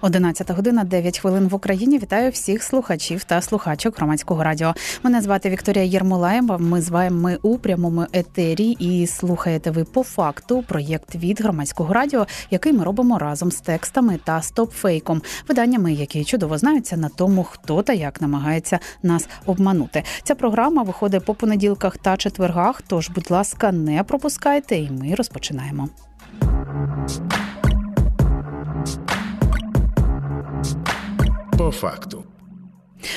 11 година 9 хвилин в Україні. Вітаю всіх слухачів та слухачок громадського радіо. Мене звати Вікторія Єрмолаєва. Ми з вами у прямому етері і слухаєте ви по факту проєкт від громадського радіо, який ми робимо разом з текстами та стопфейком, виданнями, які чудово знаються на тому, хто та як намагається нас обманути. Ця програма виходить по понеділках та четвергах. Тож, будь ласка, не пропускайте, і ми розпочинаємо. По факту.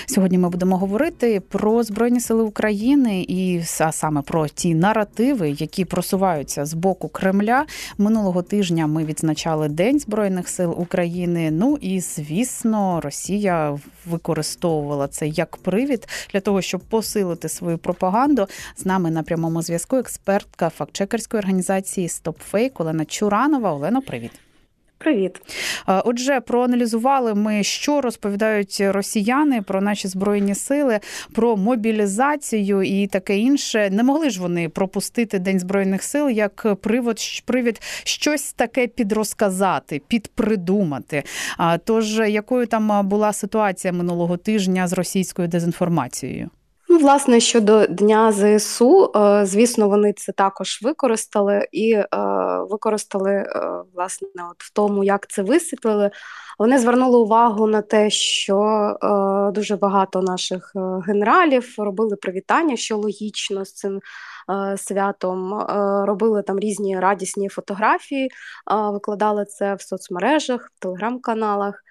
Сьогодні ми будемо говорити про збройні сили України і а саме про ті наративи, які просуваються з боку Кремля. Минулого тижня ми відзначали День збройних сил України. Ну і звісно, Росія використовувала це як привід для того, щоб посилити свою пропаганду. З нами на прямому зв'язку експертка фактчекерської організації StopFake Олена Чуранова. Олено, привіт. Привіт, отже, проаналізували ми, що розповідають росіяни про наші збройні сили, про мобілізацію і таке інше. Не могли ж вони пропустити День збройних сил як привод, привід щось таке підрозказати, підпридумати. Тож якою там була ситуація минулого тижня з російською дезінформацією? Ну, власне, щодо Дня ЗСУ, е, звісно, вони це також використали і е, використали е, власне от в тому, як це висвітлили. Вони звернули увагу на те, що дуже багато наших генералів робили привітання, що логічно з цим святом, робили там різні радісні фотографії, викладали це в соцмережах, в телеграм-каналах.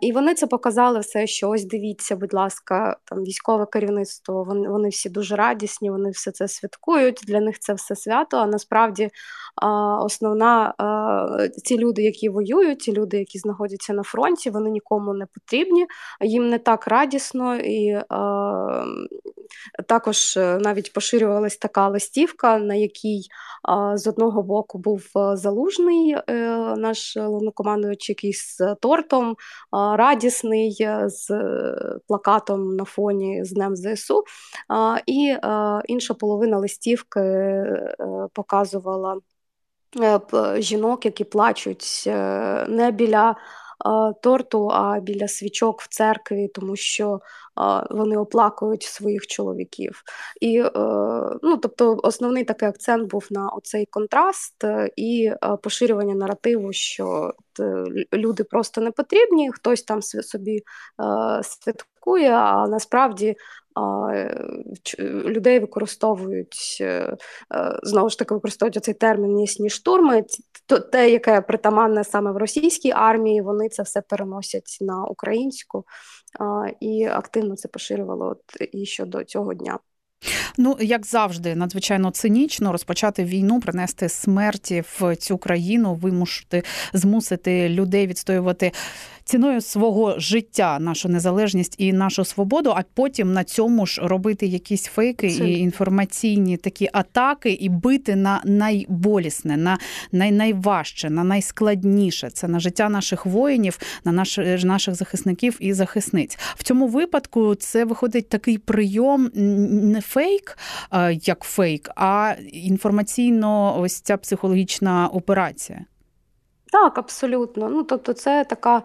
І вони це показали все, що ось дивіться, будь ласка, там військове керівництво. Вони вони всі дуже радісні, вони все це святкують. Для них це все свято. А насправді основна ці люди, які воюють, ті люди, які знаходяться на фронті, вони нікому не потрібні, їм не так радісно і також е, навіть поширювалась така листівка, на якій з одного боку був е, залужний е, наш головнокомандувач, який з тортом радісний, з плакатом на фоні з Днем ЗСУ. І інша половина листівки показувала жінок, які плачуть не біля торту, а біля свічок в церкві, тому що вони оплакують своїх чоловіків. І е, ну, тобто основний такий акцент був на оцей контраст е, і е, поширювання наративу, що люди просто не потрібні, хтось там собі святкує, а насправді. Людей використовують знову ж таки використовують цей термін «нісні штурми. Те, яке притаманне саме в російській армії, вони це все переносять на українську і активно це поширювало от і щодо цього дня. Ну, як завжди, надзвичайно цинічно розпочати війну, принести смерті в цю країну, вимушити змусити людей відстоювати ціною свого життя нашу незалежність і нашу свободу, а потім на цьому ж робити якісь фейки Це... і інформаційні такі атаки, і бити на найболісне, на най найважче, на найскладніше. Це на життя наших воїнів, на наш, наших захисників і захисниць. В цьому випадку це виходить такий прийом не фейк, як фейк, а інформаційно ось ця психологічна операція. Так, абсолютно. Ну, тобто, це така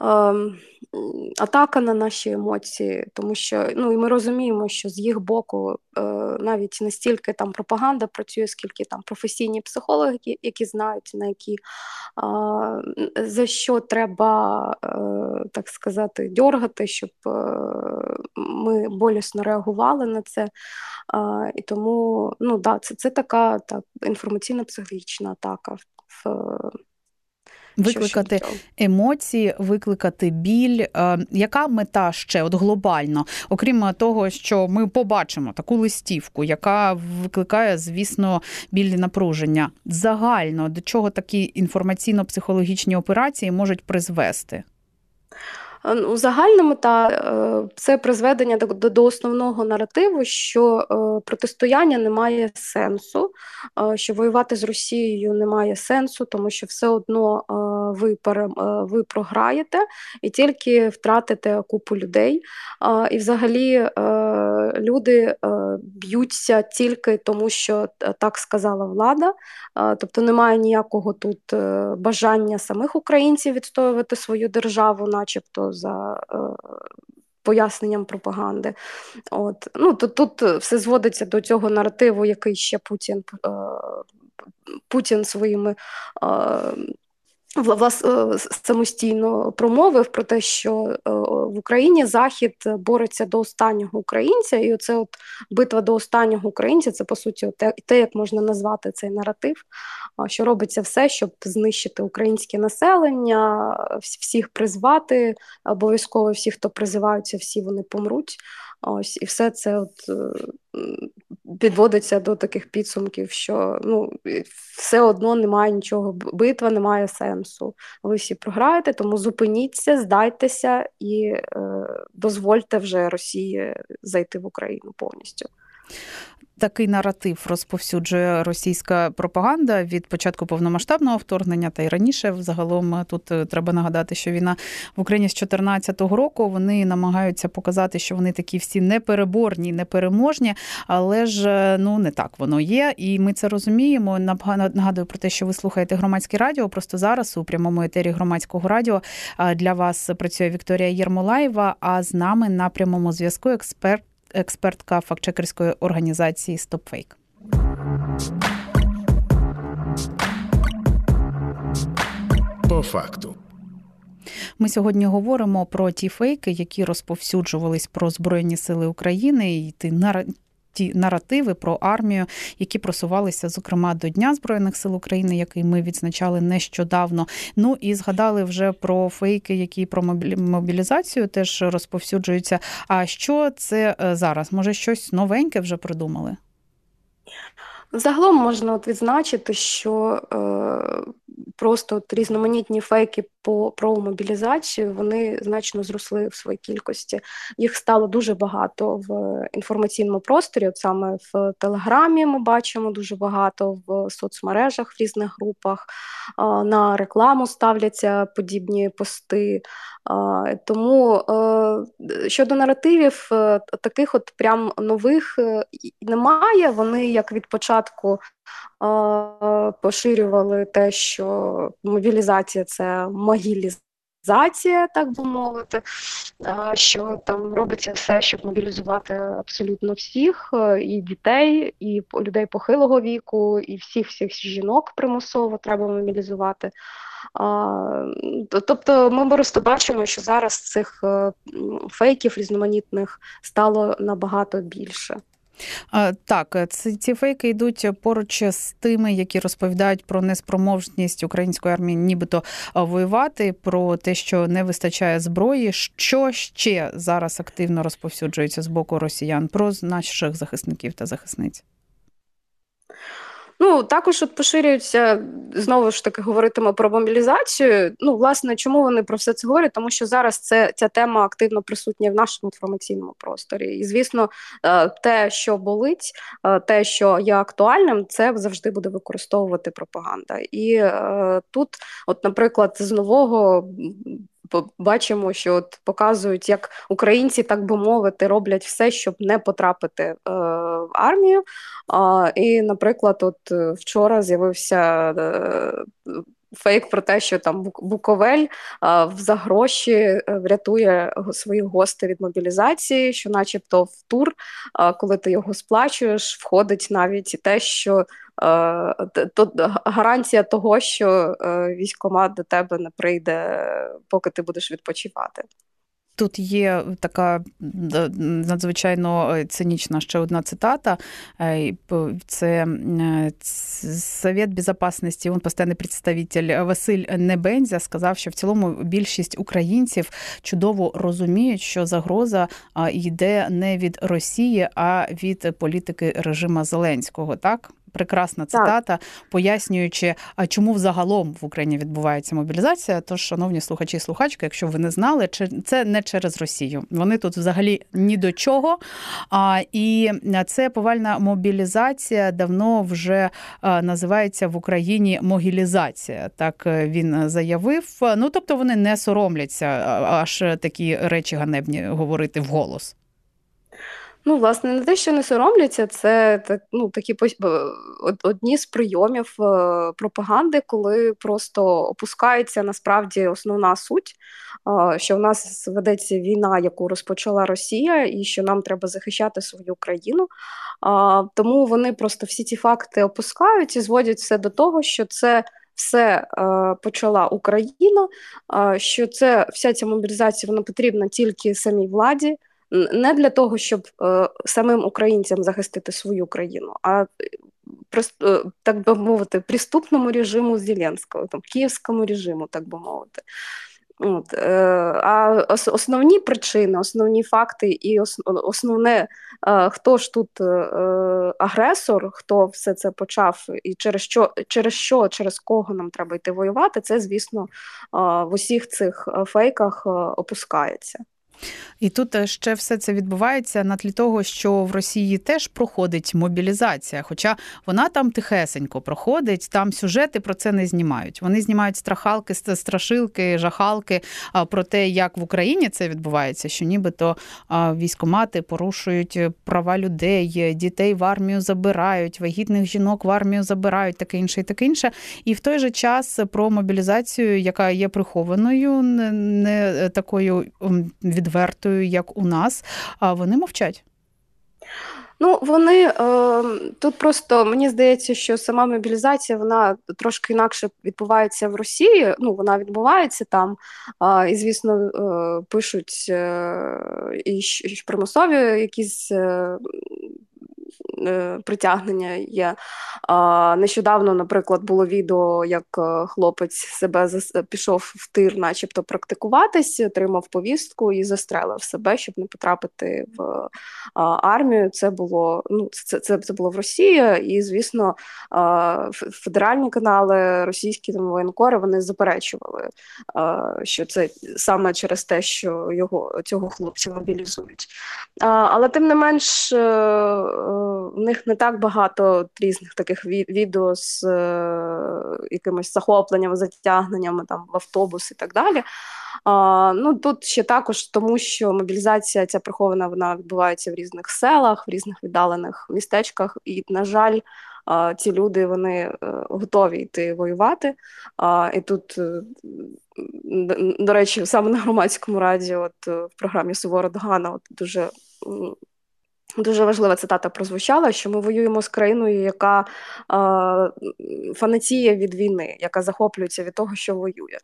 е, атака на наші емоції, тому що ну, і ми розуміємо, що з їх боку е, навіть не стільки там пропаганда працює, скільки там професійні психологи, які знають, на які е, за що треба, е, так сказати, дьоргати, щоб е, ми болісно реагували на це. І тому ну, да, це це така так, інформаційно психологічна атака. в викликати емоції, викликати біль. Е, яка мета ще от глобально, окрім того, що ми побачимо таку листівку, яка викликає, звісно, біль і напруження, загально до чого такі інформаційно-психологічні операції можуть призвести? Ну, загальна мета е, це призведення до, основного наративу, що е, протистояння не має сенсу, е, що воювати з Росією не має сенсу, тому що все одно ви ви програєте і тільки втратите купу людей. І взагалі люди б'ються тільки тому, що так сказала влада, тобто немає ніякого тут бажання самих українців відстоювати свою державу, начебто за е, поясненням пропаганди. От. Ну, Тут тут все зводиться до цього наративу, який ще Путін е, Путін своїми. Е, влас, е, самостійно промовив про те, що е, в Україні Захід бореться до останнього українця, і оце от битва до останнього українця це по суті те, те, як можна назвати цей наратив, що робиться все, щоб знищити українське населення, всіх призвати, обов'язково всі, хто призиваються, всі вони помруть. Ось і все це от е, підводиться до таких підсумків, що ну все одно немає нічого. Битва не має сенсу. Ви всі програєте, тому зупиніться, здайтеся і е, дозвольте вже Росії зайти в Україну повністю такий наратив розповсюджує російська пропаганда від початку повномасштабного вторгнення, та й раніше загалом е, тут е, треба нагадати, що війна в Україні з 2014 року вони намагаються показати, що вони такі всі непереборні, непереможні, але ж е, ну не так воно є, і ми це розуміємо. Нагадую про те, що ви слухаєте громадське радіо. Просто зараз у прямому етері громадського радіо для вас працює Вікторія Єрмолаєва. А з нами на прямому зв'язку експерт експертка фактчекерської організації StopFake. По факту. Ми сьогодні говоримо про ті фейки, які розповсюджувались про Збройні Сили України, і ти ті наративи про армію, які просувалися, зокрема, до Дня Збройних сил України, який ми відзначали нещодавно. Ну і згадали вже про фейки, які про мобілізацію теж розповсюджуються. А що це е, зараз? Може, щось новеньке вже придумали? Загалом можна от відзначити, що е, просто от різноманітні фейки по про мобілізацію вони значно зросли в своїй кількості. Їх стало дуже багато в інформаційному просторі. От саме в Телеграмі ми бачимо дуже багато в соцмережах в різних групах. На рекламу ставляться подібні пости. Тому е, щодо наративів, е, таких от прям нових е, немає. Вони як від початку поширювали те, що мобілізація це могілізація, так би мовити, що там робиться все, щоб мобілізувати абсолютно всіх, е, і дітей, і людей похилого віку, і всіх всіх жінок примусово треба мобілізувати. Тобто ми просто бачимо, що зараз цих е, фейків різноманітних стало набагато більше. Так, ці, ці фейки йдуть поруч з тими, які розповідають про неспроможність української армії, нібито воювати, про те, що не вистачає зброї. Що ще зараз активно розповсюджується з боку росіян про наших захисників та захисниць? Ну також от поширюються знову ж таки говоритиме про мобілізацію. Ну, власне, чому вони про все це говорять? Тому що зараз це ця тема активно присутня в нашому інформаційному просторі. І звісно, е, те, що болить, е, те, що є актуальним, це завжди буде використовувати пропаганда. І е, тут, от, наприклад, з нового бачимо, що от показують, як українці, так би мовити, роблять все, щоб не потрапити е, в армію. І, наприклад, от е, вчора з'явився. Е, Фейк про те, що там Буковель а, за гроші врятує своїх гостей від мобілізації, що, начебто, в тур, а, коли ти його сплачуєш, входить навіть і те, що то гарантія того, що е, військкомат до тебе не прийде, поки ти будеш відпочивати. Тут є така надзвичайно е, цинічна ще одна цитата. Це Совет безопасности, він постійний представитель Василь Небензя сказав, що в цілому більшість українців чудово розуміють, що загроза йде не від Росії, а від політики режима Зеленського. Так прекрасна цитата, пояснюючи, а чому взагалом в Україні відбувається мобілізація. Тож, шановні слухачі і слухачки, якщо ви не знали, це не через Росію. Вони тут взагалі ні до чого. А, І це повальна мобілізація давно вже називається в Україні могілізація. Так е, він заявив. Ну тобто вони не соромляться аж такі речі ганебні говорити вголос. Ну, власне, не те, що не соромляться, це так, ну, такі одні з прийомів е, пропаганди, коли просто опускається насправді основна суть, що в нас ведеться війна, яку розпочала Росія, і що нам треба захищати свою країну. Тому вони просто всі ці факти опускають і зводять все до того, що це. Все е, почала Україна, е, що це вся ця мобілізація вона потрібна тільки самій владі, не для того, щоб е, самим українцям захистити свою країну, а просто е, так би мовити, приступному режиму Зеленського, там київському режиму, так би мовити. От, е, А основні причини, основні факти і основне, е, хто ж тут е, агресор, хто все це почав, і через що, через що, через кого нам треба йти воювати, це, звісно, в усіх цих фейках опускається. І тут е, ще все це відбувається на тлі того, що в Росії теж проходить мобілізація, хоча вона там тихесенько проходить, там сюжети про це не знімають. Вони знімають страхалки, страшилки, жахалки про те, як в Україні це відбувається, що нібито військомати порушують права людей, дітей в армію забирають, вагітних жінок в армію забирають, таке інше, і таке інше. І в той же час про мобілізацію, яка є прихованою, не такою відвертою, як у нас, а вони мовчать. Ну, вони е, тут просто мені здається, що сама мобілізація вона трошки інакше відбувається в Росії. Ну, вона відбувається там, і звісно, е, пишуть е, і примусові якісь притягнення є. Нещодавно, наприклад, було відео, як е, хлопець себе пішов в тир, начебто практикуватись, отримав повістку і застрелив себе, щоб не потрапити в армію. Це було ну, це, це, це було в Росії, і звісно, федеральні канали, російські там воєнкори вони заперечували, що це саме через те, що його цього хлопця мобілізують. Але тим не менш. Е, в них не так багато різних таких відео з е, якимось захопленням, затягненнями там в автобус і так далі. Ну тут ще також тому, що мобілізація ця прихована вона відбувається в різних селах, в різних віддалених містечках, і, на жаль, ці люди вони е, готові йти воювати. І тут, е, до речі, саме на громадському раді, от в програмі Сувора Догана, от дуже Дуже важлива цитата прозвучала, що ми воюємо з країною, яка е, фанатіє від війни, яка захоплюється від того, що воює.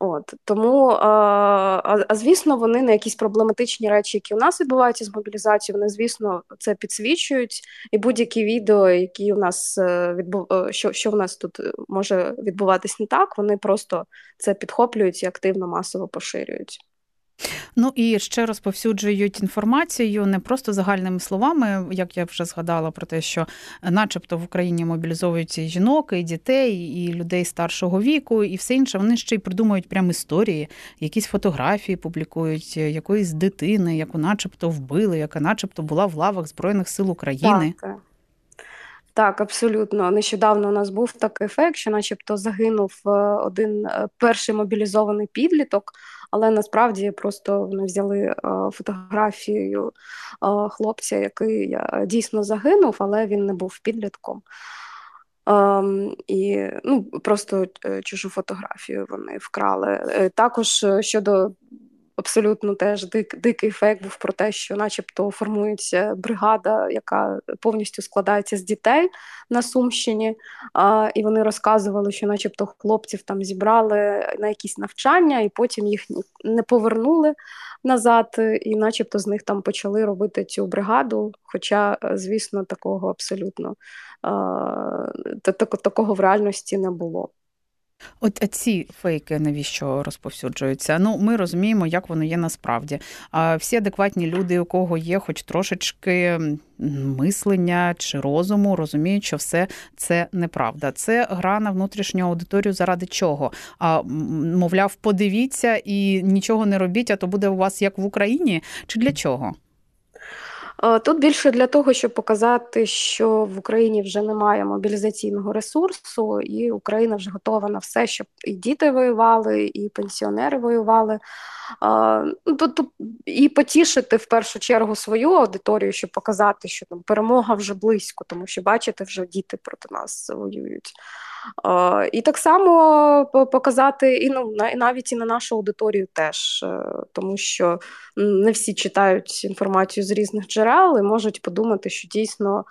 От Тому, е, а, а звісно, вони на якісь проблематичні речі, які у нас відбуваються з мобілізацією, вони, звісно, це підсвічують. І будь-які відео, які у нас е, відбув, е, що що в нас тут може відбуватись не так, вони просто це підхоплюють і активно масово поширюють. Ну і ще розповсюджують інформацію не просто загальними словами, як я вже згадала про те, що, начебто, в Україні мобілізовують і жінок, і дітей, і людей старшого віку, і все інше. Вони ще й придумують прям історії, якісь фотографії публікують якоїсь дитини, яку, начебто, вбили, яка, начебто, була в лавах Збройних сил України. Так. Так, абсолютно. Нещодавно у нас був такий ефект, що, начебто, загинув е, один е, перший мобілізований підліток, але насправді просто вони взяли е, фотографію хлопця, який дійсно загинув, але він не був підлітком. Um, і ну, просто чужу фотографію вони вкрали. Також щодо абсолютно теж дик, дикий фейк був про те, що, начебто, формується бригада, яка повністю складається з дітей на Сумщині. А, І вони розказували, що, начебто, хлопців там зібрали на якісь навчання, і потім їх не повернули назад, і, начебто, з них там почали робити цю бригаду. Хоча, звісно, такого абсолютно а, такого в реальності не було. От ці фейки навіщо розповсюджуються? Ну, ми розуміємо, як воно є насправді. А всі адекватні люди, у кого є, хоч трошечки мислення чи розуму, розуміють, що все це неправда. Це гра на внутрішню аудиторію заради чого? А мовляв, подивіться і нічого не робіть, а то буде у вас як в Україні, чи для чого? Е, тут більше для того, щоб показати, що в Україні вже немає мобілізаційного ресурсу, і Україна вже готова на все, щоб і діти воювали, і пенсіонери воювали. Ну, тут і потішити в першу чергу свою аудиторію, щоб показати, що там перемога вже близько, тому що бачите, вже діти проти нас воюють. І так само показати і ну, навіть і на нашу аудиторію теж, е, тому що не всі читають інформацію з різних джерел і можуть подумати, що дійсно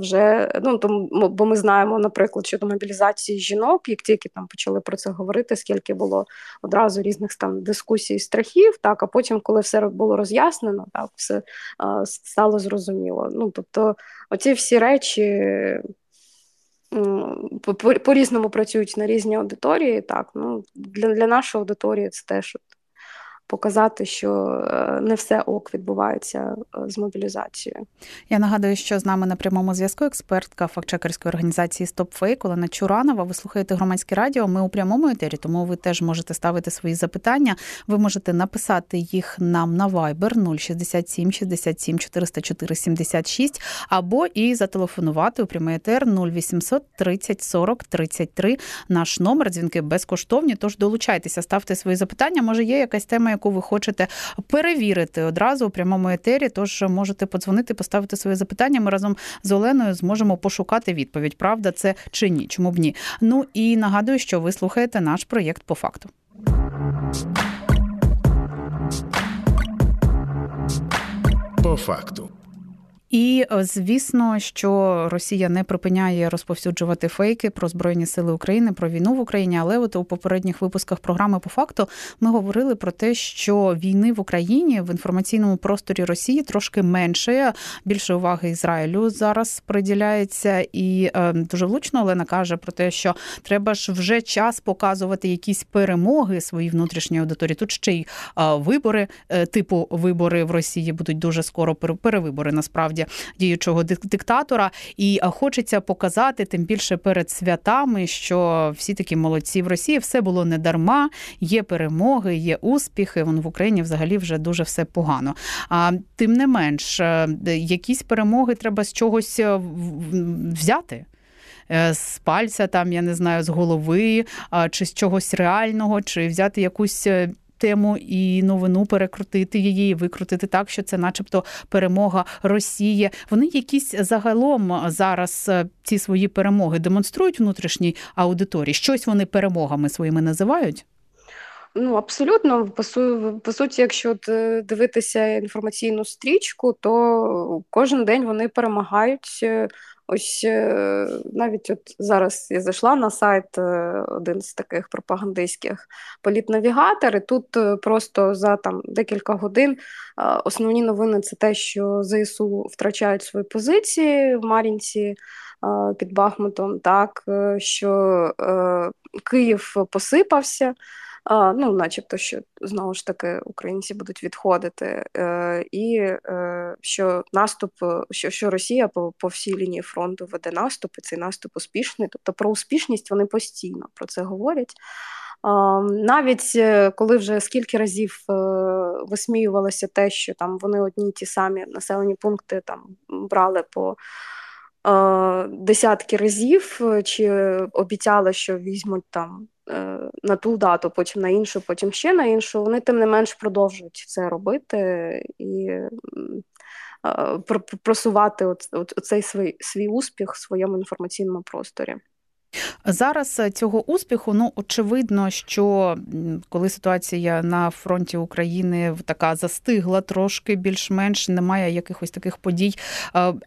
вже ну тому, бо ми знаємо, наприклад, щодо мобілізації жінок, як тільки там почали про це говорити, скільки було одразу різних там дискусій, страхів, так а потім, коли все було роз'яснено, так все стало зрозуміло. Ну тобто, оці всі речі по різному працюють на різні аудиторії. Так, ну для для нашої аудиторії це теж показати, що е, не все ок відбувається е, з мобілізацією. Я нагадую, що з нами на прямому зв'язку експертка фактчекерської організації StopFake Олена Чуранова. Ви слухаєте громадське радіо. Ми у прямому етері, тому ви теж можете ставити свої запитання. Ви можете написати їх нам на Viber 067 67 404 76 або і зателефонувати у прямий етер 0800 30 40 33. Наш номер дзвінки безкоштовні. Тож долучайтеся, ставте свої запитання. Може, є якась тема яку ви хочете перевірити одразу у прямому етері. Тож можете подзвонити, поставити своє запитання. Ми разом з Оленою зможемо пошукати відповідь, правда це чи ні. Чому б ні? Ну і нагадую, що ви слухаєте наш проєкт по факту. По факту. І е, звісно, що Росія не припиняє розповсюджувати фейки про збройні сили України, про війну в Україні. Але от у попередніх випусках програми по факту ми говорили про те, що війни в Україні в інформаційному просторі Росії трошки менше. Більше уваги Ізраїлю зараз приділяється, і е, дуже влучно Олена каже про те, що треба ж вже час показувати якісь перемоги своїй внутрішньої аудиторії. Тут ще й е, вибори, типу вибори в Росії будуть дуже скоро перевибори насправді діючого диктатора, і хочеться показати тим більше перед святами, що всі такі молодці в Росії все було не дарма. Є перемоги, є успіхи. Вон в Україні взагалі вже дуже все погано. А тим не менш, е, якісь перемоги треба з чогось е, взяти. Е, з пальця, там я не знаю, з голови, чи з чогось реального, чи взяти якусь тему і новину перекрутити її, викрутити так, що це, начебто, перемога Росії. Вони якісь загалом зараз е, ці свої перемоги демонструють внутрішній аудиторії. Щось вони перемогами своїми називають. Ну, абсолютно, по, су, по суті, якщо е, дивитися інформаційну стрічку, то кожен день вони перемагають е, Ось е, навіть от зараз я зайшла на сайт, е, один з таких пропагандистських політнавігатор, і тут е, просто за там декілька годин основні новини це те, що ЗСУ втрачають свої позиції в Мар'їнці під Бахмутом, так що Київ посипався ну, начебто, що знову ж таки українці будуть відходити, е, і е, що наступ, що що Росія по по всій лінії фронту веде наступ, і цей наступ успішний. Тобто про успішність вони постійно про це говорять. Навіть е, коли вже скільки разів висміювалося те, що там вони одні ті самі населені пункти там брали по десятки разів, чи обіцяли, що візьмуть там Е, на ту дату, потім на іншу, потім ще на іншу, вони тим не менш продовжують це робити і е, просувати оцей свій, свій успіх в своєму інформаційному просторі. Зараз е, цього успіху, ну очевидно, що коли ситуація на фронті України така застигла трошки більш-менш, немає якихось таких подій,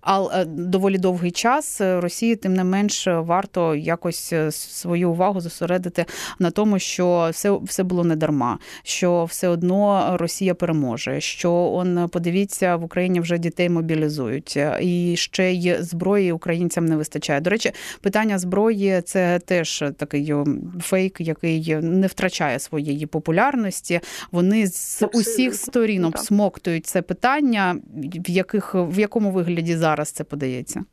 а е, доволі довгий час Росії, тим не менш, варто якось е, свою увагу зосередити на тому, що все все було не дарма, що все одно Росія переможе. Що он подивіться в Україні вже дітей мобілізують, і ще й зброї українцям не вистачає. До речі, питання зброї це теж такий фейк, який не втрачає своєї популярності. Вони з Абсолютно. усіх сторін ну, обсмоктують це питання, в яких в якому вигляді зараз це подається.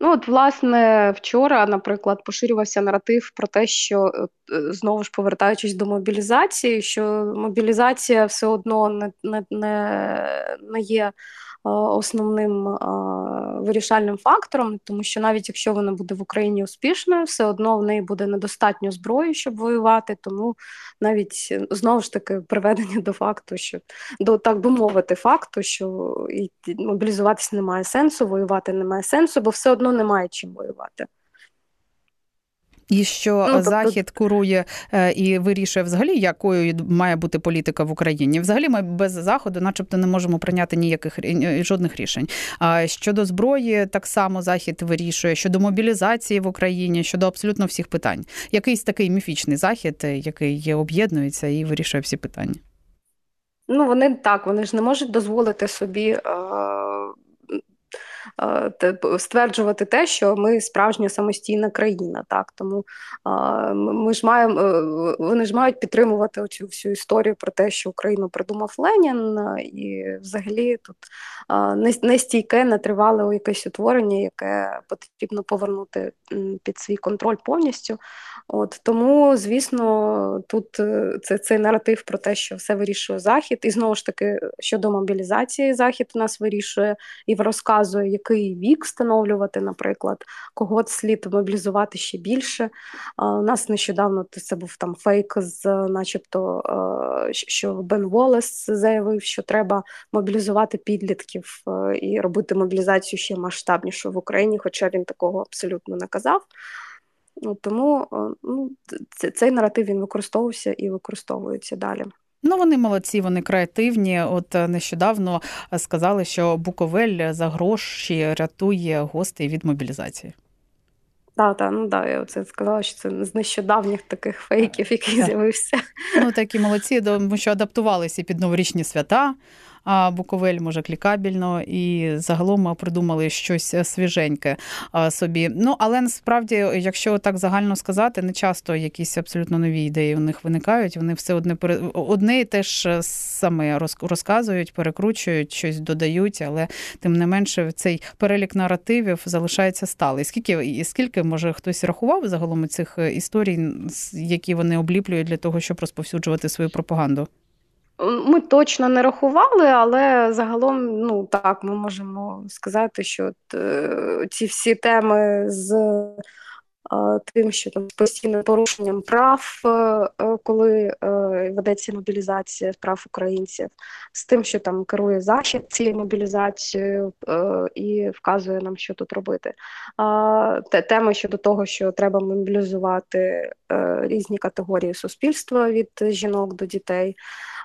Ну, от, власне, вчора, наприклад, поширювався наратив про те, що е, знову ж повертаючись до мобілізації, що мобілізація все одно не, не, не є Е, основним е, вирішальним фактором, тому що навіть якщо вона буде в Україні успішною, все одно в неї буде недостатньо зброї, щоб воювати. Тому навіть знову ж таки приведення до факту, що до так би мовити, факту, що мобілізуватися немає сенсу, воювати немає сенсу, бо все одно немає чим воювати. І що ну, тобто... захід курує е, і вирішує взагалі, якою має бути політика в Україні. Взагалі, ми без заходу, начебто, не можемо прийняти ніяких жодних рішень. А щодо зброї, так само захід вирішує щодо мобілізації в Україні, щодо абсолютно всіх питань. Якийсь такий міфічний захід, е, який об'єднується і вирішує всі питання. Ну вони так, вони ж не можуть дозволити собі. Е, Е, стверджувати те, що ми справжня самостійна країна. Так тому ми ж маємо е, вони ж мають підтримувати оцю всю історію про те, що Україну придумав Ленін, і взагалі тут нестійке, нетривале якесь утворення, яке потрібно повернути під свій контроль повністю. От Тому, звісно, тут е, це цей наратив про те, що все вирішує Захід, і знову ж таки щодо мобілізації, Захід у нас вирішує і розказує, який вік встановлювати, наприклад, кого слід мобілізувати ще більше. У нас нещодавно це був там фейк, з, начебто, що Бен Волес заявив, що треба мобілізувати підлітків е, і робити мобілізацію ще масштабнішу в Україні, хоча він такого абсолютно не казав. Ну, Тому е, ну, цей наратив він використовувався і використовується далі. Ну, вони молодці, вони креативні. От е, нещодавно сказали, що Буковель за гроші рятує гостей від мобілізації. Так, так, ну да, я це сказала, що це з нещодавніх таких фейків, який з'явився. Ну такі молодці, тому що адаптувалися під новорічні свята Буковель може клікабельно, і загалом ми придумали щось свіженьке собі. Ну але насправді, якщо так загально сказати, не часто якісь абсолютно нові ідеї у них виникають. Вони все одне одне і теж саме розказують, перекручують, щось додають, але тим не менше цей перелік наративів залишається сталий. Скільки скільки може хтось рахував загалом цих історій, які вони обліплюють для того, щоб розповсюджувати свою пропаганду? Ми точно не рахували, але загалом, ну так, ми можемо сказати, що от, е, ці всі теми з е, тим, що там з постійним порушенням прав, е, е коли е, ведеться мобілізація прав українців, з тим, що там керує захід цією мобілізацією е, і вказує нам, що тут робити. Те, теми щодо того, що треба мобілізувати різні категорії суспільства від жінок до дітей.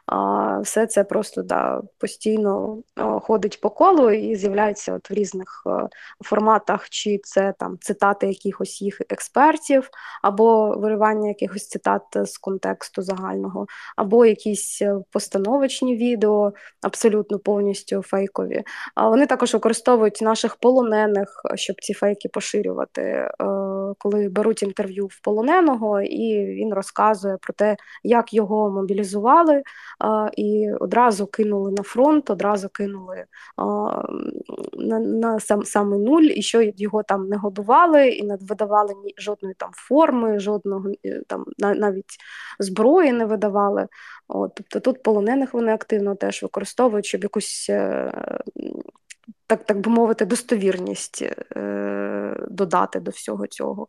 А все це просто да, постійно ходить по колу і з'являється от в різних е, форматах, чи це там цитати якихось їх експертів, або виривання якихось цитат з контексту загального, або якісь е, постановочні відео, абсолютно повністю фейкові. А вони також використовують наших полонених, щоб ці фейки поширювати, е, коли беруть інтерв'ю в полоненого, і він розказує про те, як його мобілізували і одразу кинули на фронт, одразу кинули на на сам саме нуль, і що його там не годували, і не видавали ні жодної там форми, жодного е, там навіть зброї не видавали. От, Тобто тут полонених вони активно теж використовують, щоб якусь. Е, так так би мовити, достовірність е, додати до всього цього.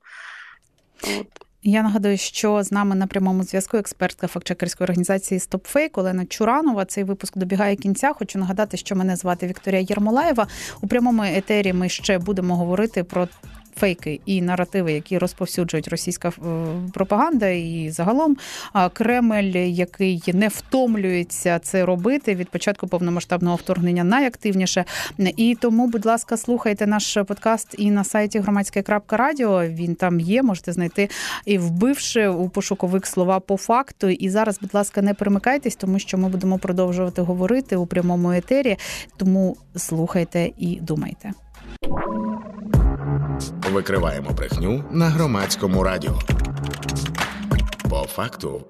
От. Я нагадую, що з нами на прямому зв'язку експертка фактчекерської організації StopFake Олена Чуранова. Цей випуск добігає кінця. Хочу нагадати, що мене звати Вікторія Єрмолаєва. У прямому етері ми ще будемо говорити про фейки і наративи, які розповсюджують російська е, пропаганда, і загалом Кремль, який не втомлюється це робити від початку повномасштабного вторгнення найактивніше. І тому, будь ласка, слухайте наш подкаст і на сайті громадське.радіо. Він там є, можете знайти і вбивши у пошуковик слова по факту. І зараз, будь ласка, не перемикайтесь, тому що ми будемо продовжувати говорити у прямому етері. Тому слухайте і думайте. Викриваємо брехню на громадському радіо. По факту